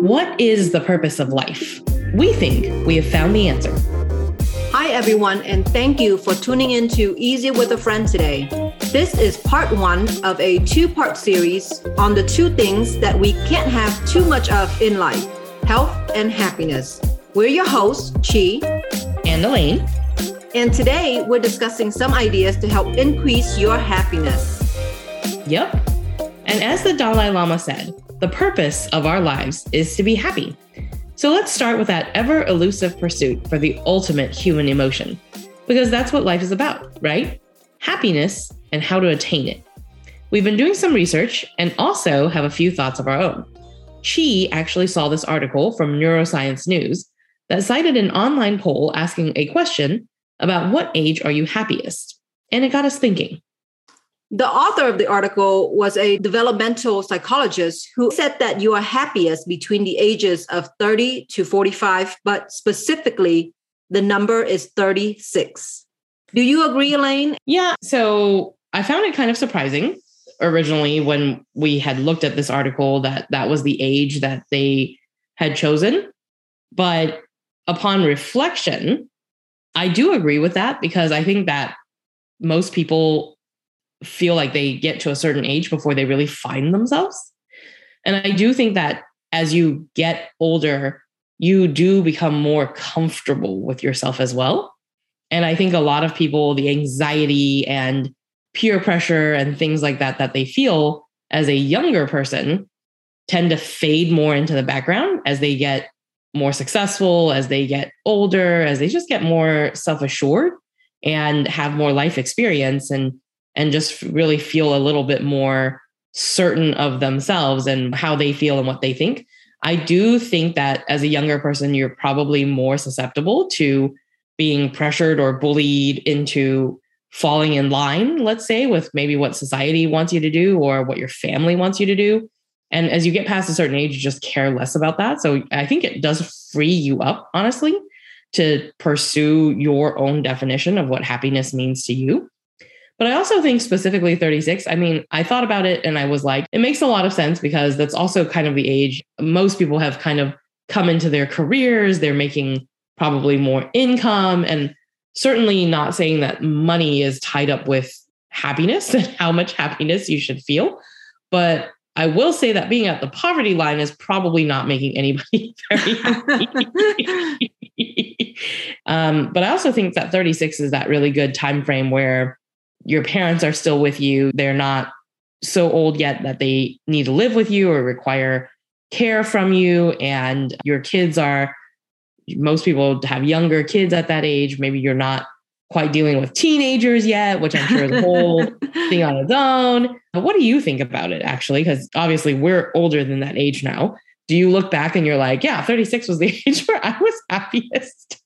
What is the purpose of life? We think we have found the answer. Hi, everyone, and thank you for tuning in to Easier with a Friend today. This is part one of a two part series on the two things that we can't have too much of in life health and happiness. We're your hosts, Chi and Elaine. And today we're discussing some ideas to help increase your happiness. Yep. And as the Dalai Lama said, the purpose of our lives is to be happy. So let's start with that ever elusive pursuit for the ultimate human emotion, because that's what life is about, right? Happiness and how to attain it. We've been doing some research and also have a few thoughts of our own. Chi actually saw this article from Neuroscience News that cited an online poll asking a question about what age are you happiest? And it got us thinking. The author of the article was a developmental psychologist who said that you are happiest between the ages of 30 to 45, but specifically, the number is 36. Do you agree, Elaine? Yeah. So I found it kind of surprising originally when we had looked at this article that that was the age that they had chosen. But upon reflection, I do agree with that because I think that most people feel like they get to a certain age before they really find themselves. And I do think that as you get older, you do become more comfortable with yourself as well. And I think a lot of people, the anxiety and peer pressure and things like that that they feel as a younger person tend to fade more into the background as they get more successful, as they get older, as they just get more self assured and have more life experience. And and just really feel a little bit more certain of themselves and how they feel and what they think. I do think that as a younger person, you're probably more susceptible to being pressured or bullied into falling in line, let's say, with maybe what society wants you to do or what your family wants you to do. And as you get past a certain age, you just care less about that. So I think it does free you up, honestly, to pursue your own definition of what happiness means to you. But I also think specifically 36, I mean, I thought about it and I was like, it makes a lot of sense because that's also kind of the age most people have kind of come into their careers. They're making probably more income and certainly not saying that money is tied up with happiness and how much happiness you should feel. But I will say that being at the poverty line is probably not making anybody very happy. um, but I also think that 36 is that really good time frame where your parents are still with you. They're not so old yet that they need to live with you or require care from you. And your kids are, most people have younger kids at that age. Maybe you're not quite dealing with teenagers yet, which I'm sure is a whole thing on its own. But what do you think about it actually? Because obviously we're older than that age now. Do you look back and you're like, yeah, 36 was the age where I was happiest?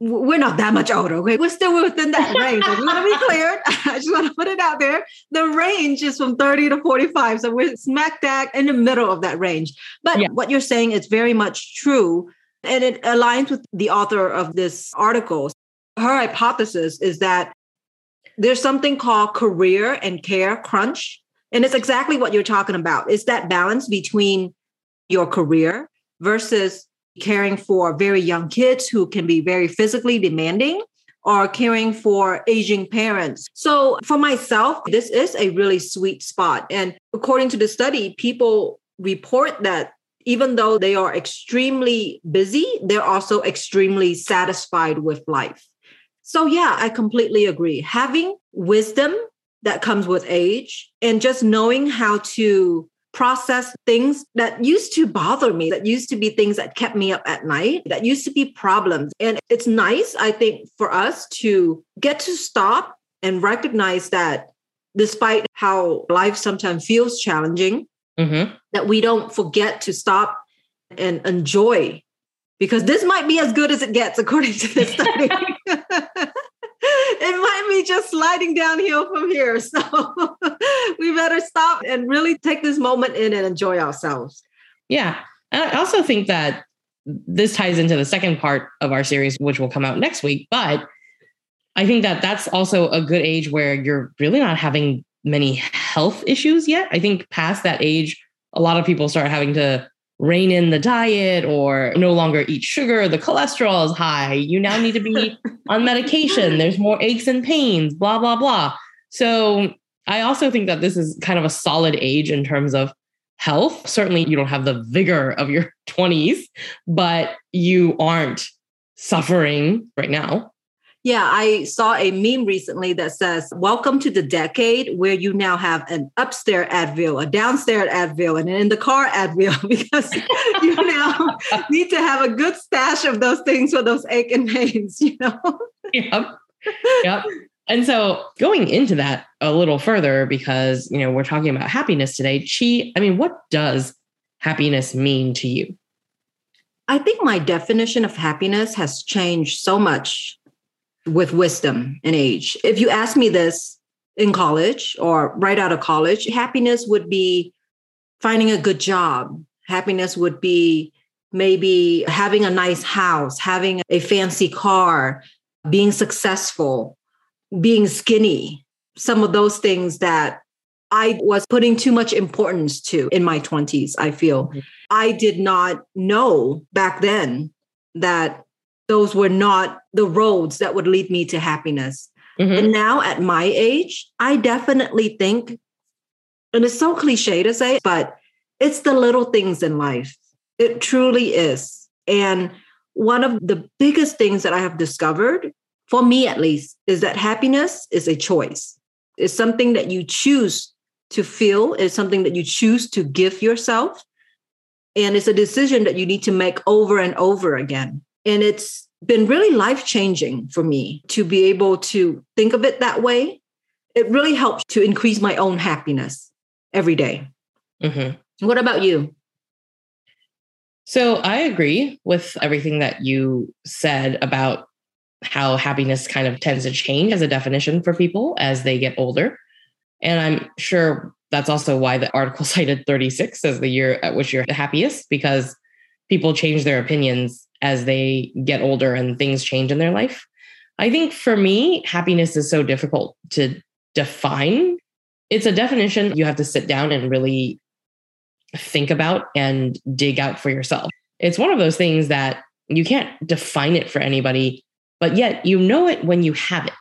We're not that much older. Okay, we're still within that range. I just want to be clear. I just want to put it out there. The range is from 30 to 45. So we're smack dab in the middle of that range. But yeah. what you're saying is very much true. And it aligns with the author of this article. Her hypothesis is that there's something called career and care crunch. And it's exactly what you're talking about. It's that balance between your career versus caring for very young kids who can be very physically demanding or caring for aging parents. So for myself, this is a really sweet spot. And according to the study, people report that even though they are extremely busy, they're also extremely satisfied with life. So, yeah, I completely agree. Having wisdom that comes with age and just knowing how to process things that used to bother me, that used to be things that kept me up at night, that used to be problems. And it's nice, I think, for us to get to stop and recognize that despite how life sometimes feels challenging, mm-hmm. that we don't forget to stop and enjoy because this might be as good as it gets according to this study. it might be just sliding downhill from here. So we better stop and really take this moment in and enjoy ourselves. Yeah. And I also think that this ties into the second part of our series, which will come out next week. But I think that that's also a good age where you're really not having many health issues yet. I think past that age, a lot of people start having to rein in the diet or no longer eat sugar. The cholesterol is high. You now need to be on medication. There's more aches and pains, blah, blah, blah. So I also think that this is kind of a solid age in terms of health. Certainly, you don't have the vigor of your 20s, but you aren't suffering right now. Yeah, I saw a meme recently that says, Welcome to the decade where you now have an upstairs Advil, a downstairs Advil, and an in the car Advil, because you now need to have a good stash of those things for those ache and pains, you know? Yep. Yep. And so going into that a little further, because you know, we're talking about happiness today, Chi, I mean, what does happiness mean to you? I think my definition of happiness has changed so much with wisdom and age. If you ask me this in college or right out of college, happiness would be finding a good job. Happiness would be maybe having a nice house, having a fancy car, being successful, being skinny. Some of those things that I was putting too much importance to in my 20s, I feel. Mm-hmm. I did not know back then that those were not the roads that would lead me to happiness. Mm-hmm. And now at my age, I definitely think, and it's so cliche to say, but it's the little things in life. It truly is. And one of the biggest things that I have discovered, for me at least, is that happiness is a choice. It's something that you choose to feel, it's something that you choose to give yourself. And it's a decision that you need to make over and over again. And it's been really life changing for me to be able to think of it that way. It really helps to increase my own happiness every day. Mm-hmm. What about you? So I agree with everything that you said about how happiness kind of tends to change as a definition for people as they get older. And I'm sure that's also why the article cited 36 as the year at which you're the happiest, because people change their opinions as they get older and things change in their life. I think for me, happiness is so difficult to define. It's a definition you have to sit down and really think about and dig out for yourself. It's one of those things that you can't define it for anybody, but yet you know it when you have it.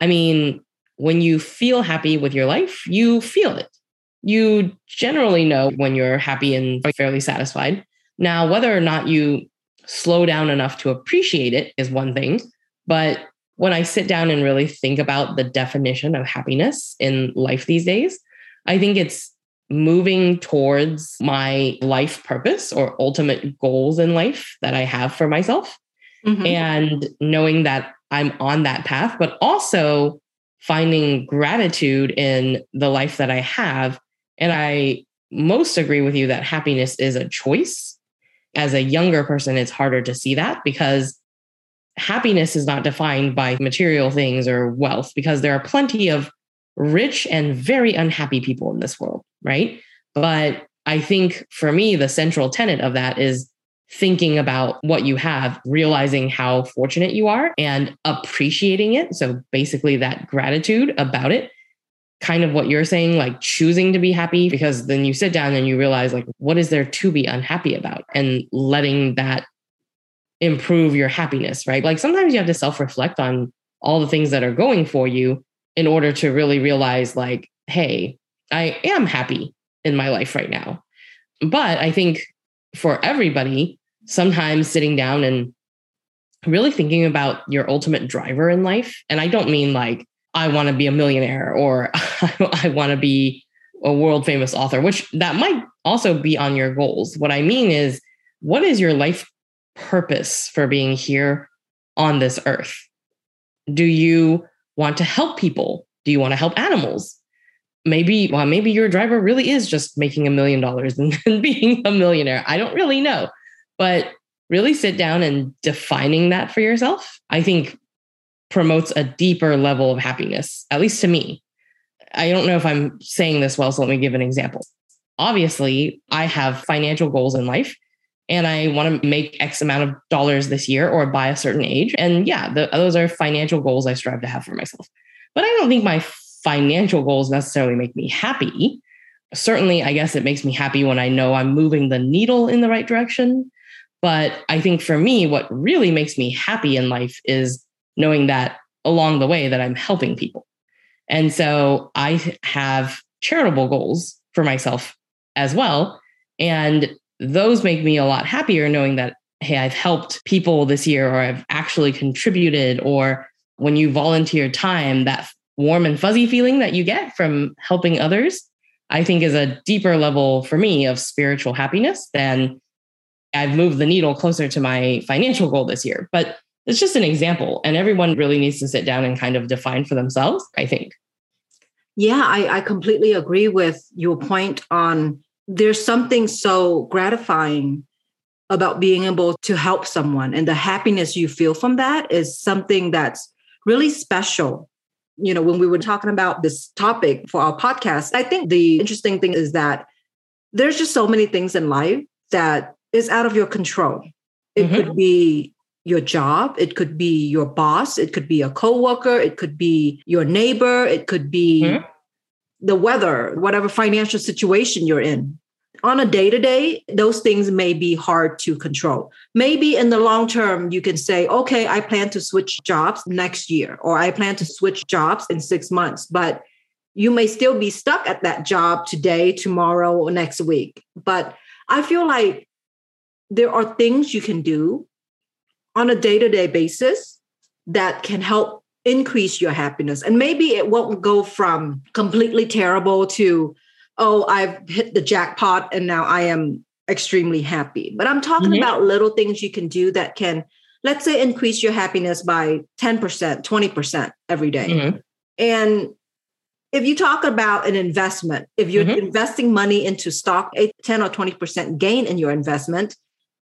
I mean, when you feel happy with your life, you feel it. You generally know when you're happy and fairly satisfied. Now, whether or not you slow down enough to appreciate it is one thing. But when I sit down and really think about the definition of happiness in life these days, I think it's moving towards my life purpose or ultimate goals in life that I have for myself. Mm-hmm. And knowing that I'm on that path, but also finding gratitude in the life that I have. And I most agree with you that happiness is a choice as a younger person, it's harder to see that because happiness is not defined by material things or wealth, because there are plenty of rich and very unhappy people in this world, right? But I think for me, the central tenet of that is thinking about what you have, realizing how fortunate you are and appreciating it. So basically, that gratitude about it kind of what you're saying, like choosing to be happy, because then you sit down and you realize, like, what is there to be unhappy about? And letting that improve your happiness, right? Like sometimes you have to self reflect on all the things that are going for you in order to really realize, like, hey, I am happy in my life right now. But I think for everybody, sometimes sitting down and really thinking about your ultimate driver in life, and I don't mean like, I want to be a millionaire or I want to be a world famous author, which that might also be on your goals. What I mean is, what is your life purpose for being here on this earth? Do you want to help people? Do you want to help animals? Maybe, well, maybe your driver really is just making a million dollars and being a millionaire. I don't really know. But really sit down and defining that for yourself, I think promotes a deeper level of happiness, at least to me. I don't know if I'm saying this well, so let me give an example. Obviously, I have financial goals in life and I want to make X amount of dollars this year or by a certain age. And yeah, the, those are financial goals I strive to have for myself. But I don't think my financial goals necessarily make me happy. Certainly, I guess it makes me happy when I know I'm moving the needle in the right direction. But I think for me, what really makes me happy in life is knowing that along the way that I'm helping people. And so I have charitable goals for myself as well. And those make me a lot happier knowing that, hey, I've helped people this year or I've actually contributed. Or when you volunteer time, that warm and fuzzy feeling that you get from helping others, I think is a deeper level for me of spiritual happiness than I've moved the needle closer to my financial goal this year. But it's just an example. And everyone really needs to sit down and kind of define for themselves, I think. Yeah, I, I completely agree with your point on there's something so gratifying about being able to help someone. And the happiness you feel from that is something that's really special. You know, when we were talking about this topic for our podcast, I think the interesting thing is that there's just so many things in life that is out of your control. It mm-hmm. could be your job, it could be your boss, it could be a coworker, it could be your neighbor, it could be mm-hmm. the weather, whatever financial situation you're in. On a day to day, those things may be hard to control. Maybe in the long term, you can say, okay, I plan to switch jobs next year, or I plan to switch jobs in six months. But you may still be stuck at that job today, tomorrow, or next week. But I feel like there are things you can do on a day to day basis that can help increase your happiness. And maybe it won't go from completely terrible to, oh, I've hit the jackpot and now I am extremely happy. But I'm talking mm-hmm. about little things you can do that can, let's say, increase your happiness by 10%, 20% every day. Mm-hmm. And if you talk about an investment, if you're mm-hmm. investing money into stock, 8, 10 or 20% gain in your investment,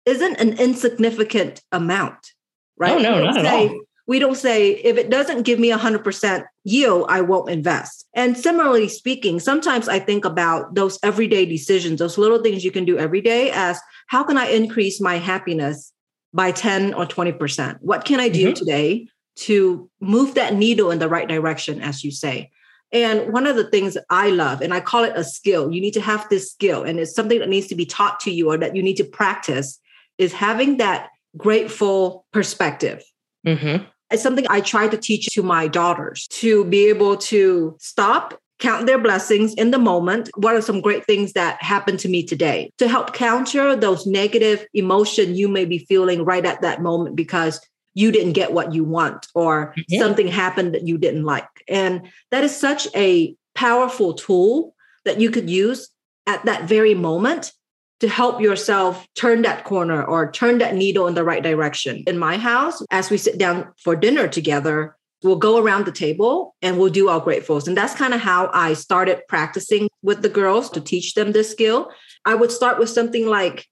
isn't an insignificant amount, right? Oh, no, not say, at all. We don't say if it doesn't give me 100% yield, I won't invest. And similarly speaking, sometimes I think about those everyday decisions, those little things you can do every day as how can I increase my happiness by 10 or 20%? What can I do mm-hmm. today to move that needle in the right direction, as you say? And one of the things I love, and I call it a skill, you need to have this skill, and it's something that needs to be taught to you or that you need to practice, is having that grateful perspective. Mm-hmm. It's something I try to teach to my daughters to be able to stop, count their blessings in the moment. What are some great things that happened to me today to help counter those negative emotion you may be feeling right at that moment because you didn't get what you want or mm-hmm. something happened that you didn't like. And that is such a powerful tool that you could use at that very moment to help yourself turn that corner or turn that needle in the right direction. In my house, as we sit down for dinner together, we'll go around the table and we'll do our gratefuls. And that's kind of how I started practicing with the girls to teach them this skill. I would start with something like,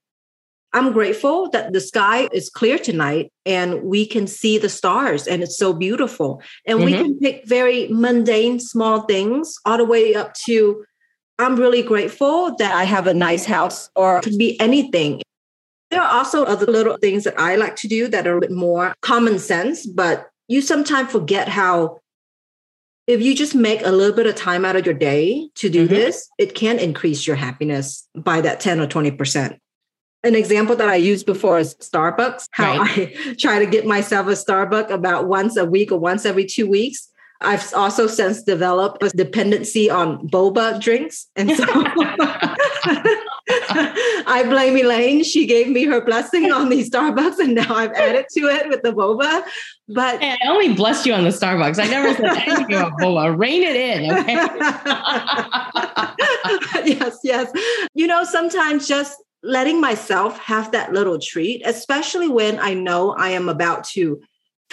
I'm grateful that the sky is clear tonight and we can see the stars and it's so beautiful. And mm-hmm. we can pick very mundane, small things all the way up to I'm really grateful that I have a nice house, or it could be anything. There are also other little things that I like to do that are a bit more common sense, but you sometimes forget how if you just make a little bit of time out of your day to do mm-hmm. this, it can increase your happiness by that 10 or 20%. An example that I used before is Starbucks, how right. I try to get myself a Starbucks about once a week or once every two weeks. I've also since developed a dependency on boba drinks. And so I blame Elaine. She gave me her blessing on the Starbucks, and now I've added to it with the boba. But hey, I only blessed you on the Starbucks. I never said anything about boba. Rein it in, okay? yes, yes. You know, sometimes just letting myself have that little treat, especially when I know I am about to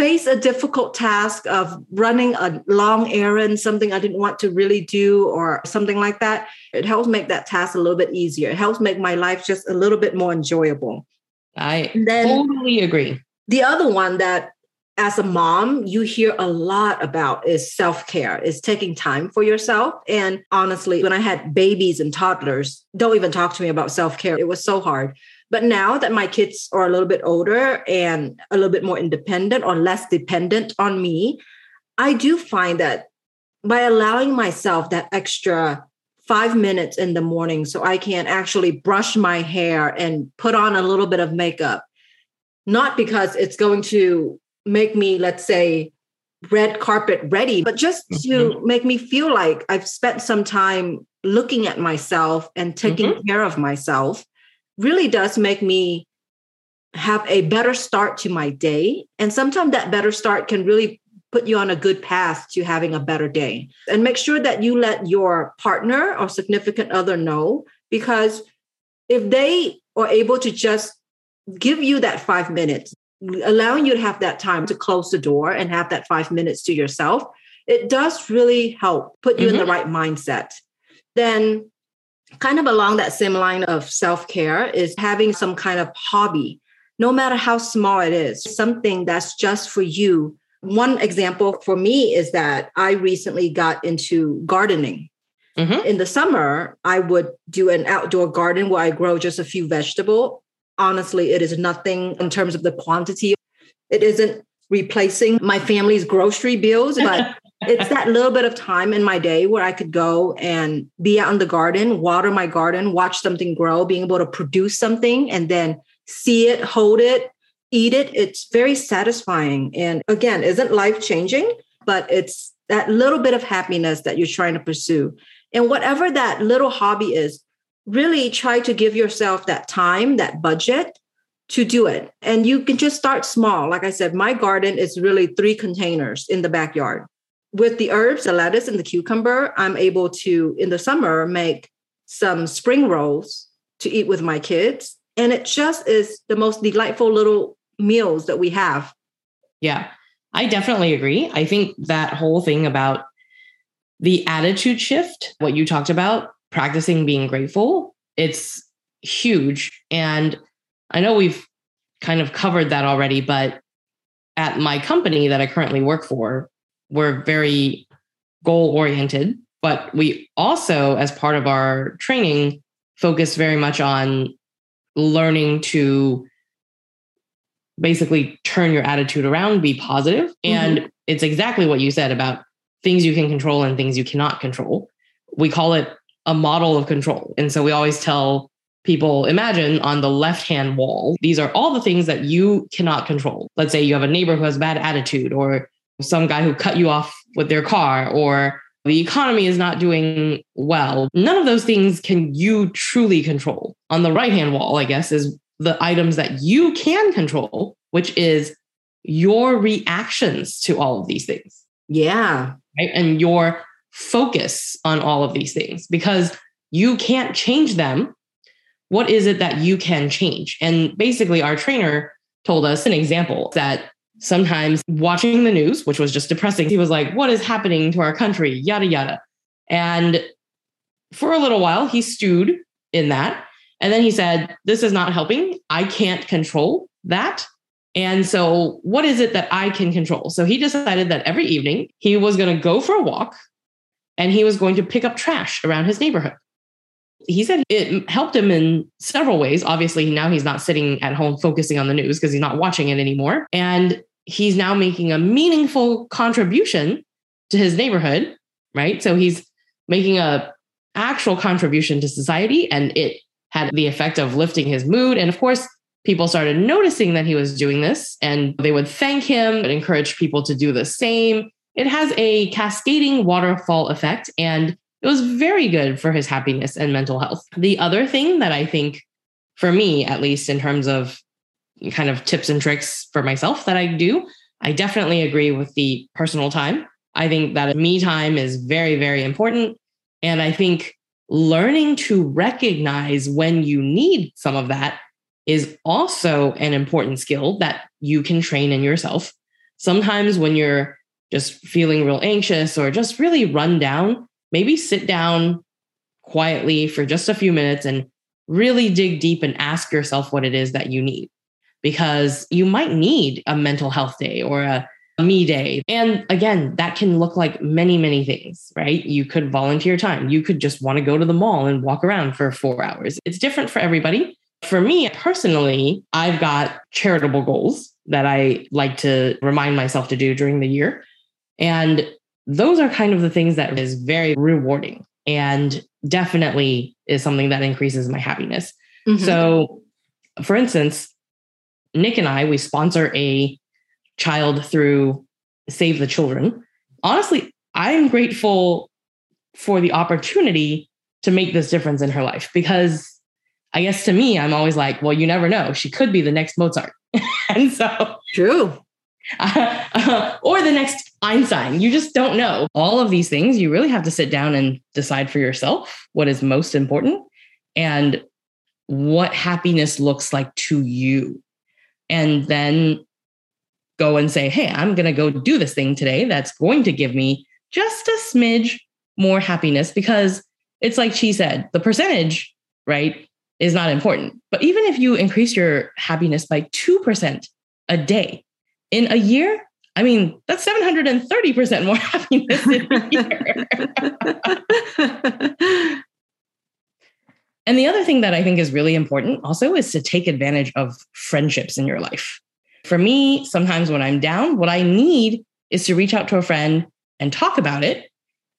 face a difficult task of running a long errand, something I didn't want to really do, or something like that, it helps make that task a little bit easier. It helps make my life just a little bit more enjoyable. I then, totally agree. The other one that as a mom, you hear a lot about is self care, is taking time for yourself. And honestly, when I had babies and toddlers, don't even talk to me about self care. It was so hard. But now that my kids are a little bit older and a little bit more independent or less dependent on me, I do find that by allowing myself that extra five minutes in the morning so I can actually brush my hair and put on a little bit of makeup, not because it's going to make me, let's say, red carpet ready, but just mm-hmm. to make me feel like I've spent some time looking at myself and taking mm-hmm. care of myself really does make me have a better start to my day. And sometimes that better start can really put you on a good path to having a better day. And make sure that you let your partner or significant other know because if they are able to just give you that five minutes, allowing you to have that time to close the door and have that five minutes to yourself, it does really help put you mm-hmm. in the mm-hmm. right mindset. Then, kind of along that same line of self care, is having some kind of hobby, no matter how small it is, something that's just for you. One example for me is that I recently got into gardening. Mm-hmm. In the summer, I would do an outdoor garden where I grow just a few vegetables honestly, it is nothing in terms of the quantity. It isn't replacing my family's grocery bills, but it's that little bit of time in my day where I could go and be out in the garden, water my garden, watch something grow, being able to produce something and then see it, hold it, eat it. It's very satisfying. And again, isn't life changing, but it's that little bit of happiness that you're trying to pursue. And whatever that little hobby is, really try to give yourself that time, that budget to do it. And you can just start small. Like I said, my garden is really three containers in the backyard. With the herbs, the lettuce, and the cucumber, I'm able to, in the summer, make some spring rolls to eat with my kids. And it just is the most delightful little meals that we have. Yeah, I definitely agree. I think that whole thing about the attitude shift, what you talked about, practicing being grateful, it's huge. And I know we've kind of covered that already, but at my company that I currently work for, we're very goal oriented, but we also, as part of our training, focus very much on learning to basically turn your attitude around, be positive. Mm-hmm. And it's exactly what you said about things you can control and things you cannot control. We call it a model of control. And so we always tell people imagine on the left hand wall, these are all the things that you cannot control. Let's say you have a neighbor who has bad attitude, or some guy who cut you off with their car, or the economy is not doing well. None of those things can you truly control. On the right hand wall, I guess, is the items that you can control, which is your reactions to all of these things. Yeah. Right. And your focus on all of these things because you can't change them. What is it that you can change? And basically, our trainer told us an example that sometimes watching the news, which was just depressing, he was like, What is happening to our country? Yada, yada. And for a little while, he stewed in that. And then he said, This is not helping. I can't control that. And so, what is it that I can control? So, he decided that every evening he was going to go for a walk and he was going to pick up trash around his neighborhood. He said it helped him in several ways. Obviously, now he's not sitting at home focusing on the news because he's not watching it anymore. And he's now making a meaningful contribution to his neighborhood, right? So he's making a actual contribution to society and it had the effect of lifting his mood and of course people started noticing that he was doing this and they would thank him and encourage people to do the same it has a cascading waterfall effect and it was very good for his happiness and mental health. The other thing that I think, for me at least, in terms of kind of tips and tricks for myself that I do, I definitely agree with the personal time. I think that me time is very, very important. And I think learning to recognize when you need some of that is also an important skill that you can train in yourself. Sometimes when you're just feeling real anxious or just really run down, maybe sit down quietly for just a few minutes and really dig deep and ask yourself what it is that you need. Because you might need a mental health day or a me day. And again, that can look like many, many things, right? You could volunteer time. You could just want to go to the mall and walk around for four hours. It's different for everybody. For me personally, I've got charitable goals that I like to remind myself to do during the year. And those are kind of the things that is very rewarding and definitely is something that increases my happiness. Mm-hmm. So, for instance, Nick and I, we sponsor a child through Save the Children. Honestly, I'm grateful for the opportunity to make this difference in her life because I guess to me, I'm always like, well, you never know. She could be the next Mozart. and so, true. Uh, uh, or the next Einstein. You just don't know. All of these things, you really have to sit down and decide for yourself what is most important and what happiness looks like to you. And then go and say, hey, I'm going to go do this thing today that's going to give me just a smidge more happiness because it's like she said, the percentage, right, is not important. But even if you increase your happiness by 2% a day in a year, I mean, that's 730% more happiness in a year. and the other thing that I think is really important also is to take advantage of friendships in your life. For me, sometimes when I'm down, what I need is to reach out to a friend and talk about it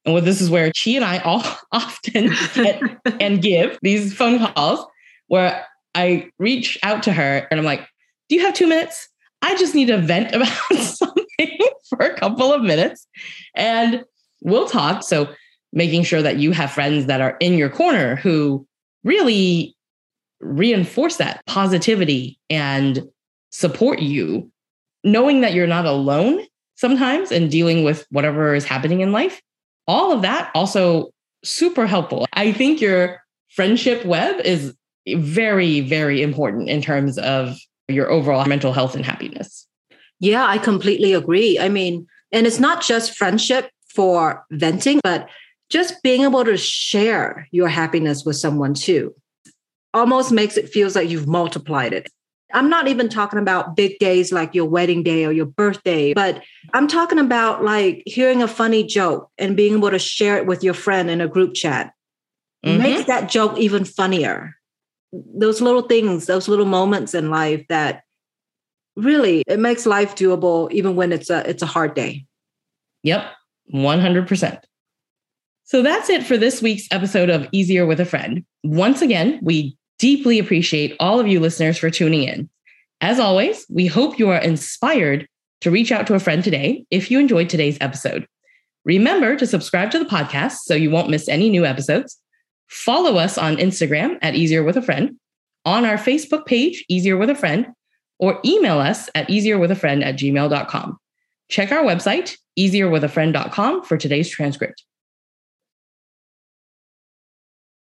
and well, this is where she and I all often get and give these phone calls where I reach out to her and I'm like, Do you have two minutes? I just need to vent about something for a couple of minutes and we'll talk. So, making sure that you have friends that are in your corner who really reinforce that positivity and support you, knowing that you're not alone sometimes and dealing with whatever is happening in life all of that also super helpful. I think your friendship web is very, very important in terms of your overall mental health and happiness. Yeah, I completely agree. I mean, and it's not just friendship for venting, but just being able to share your happiness with someone too almost makes it feels like you've multiplied it. I'm not even talking about big days like your wedding day or your birthday, but I'm talking about like hearing a funny joke and being able to share it with your friend in a group chat. Mm-hmm. Makes that joke even funnier. Those little things, those little moments in life that really it makes life doable even when it's a it's a hard day. Yep, 100%. So that's it for this week's episode of Easier with a Friend. Once again, we deeply appreciate all of you listeners for tuning in. As always, we hope you are inspired to reach out to a friend today if you enjoyed today's episode. Remember to subscribe to the podcast so you won't miss any new episodes. Follow us on Instagram at Easier with a Friend, on our Facebook page, Easier with a Friend, or email us at easierwithafriend at gmail.com. Check our website, easierwithafriend.com, for today's transcript.